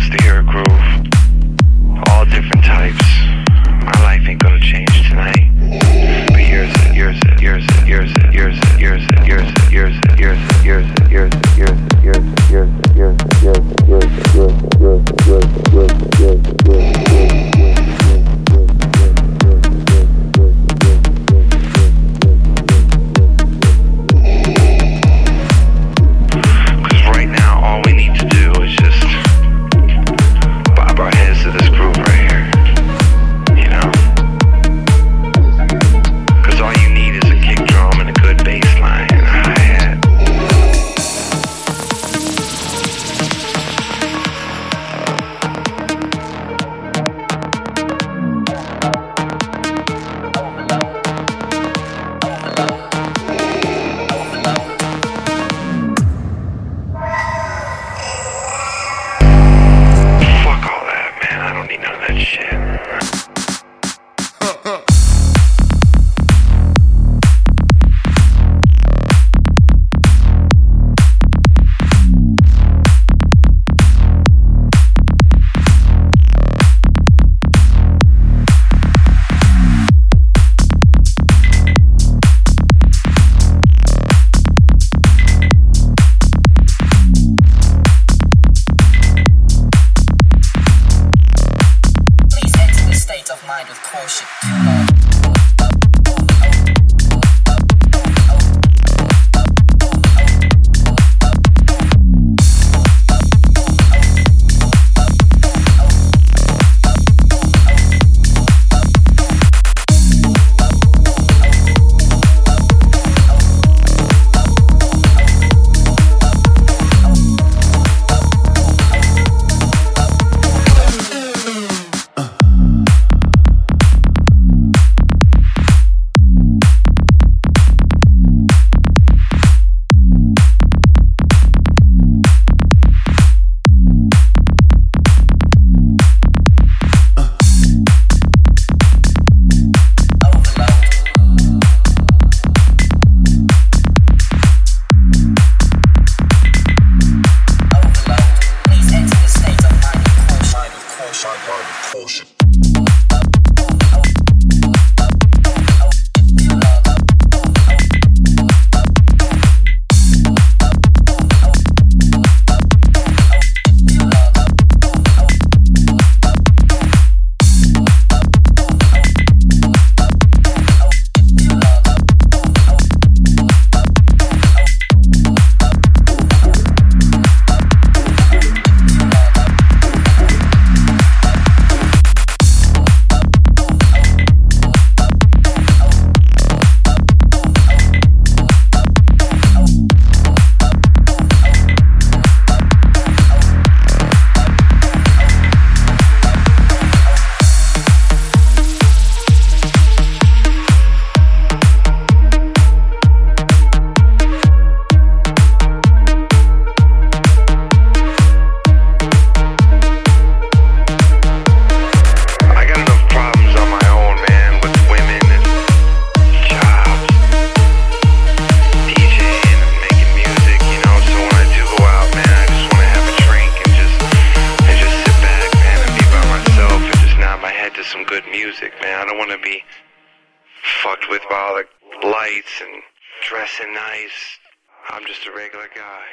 wants to hear a groove. with caution. To some good music, man. I don't want to be fucked with by all the lights and dressing nice. I'm just a regular guy.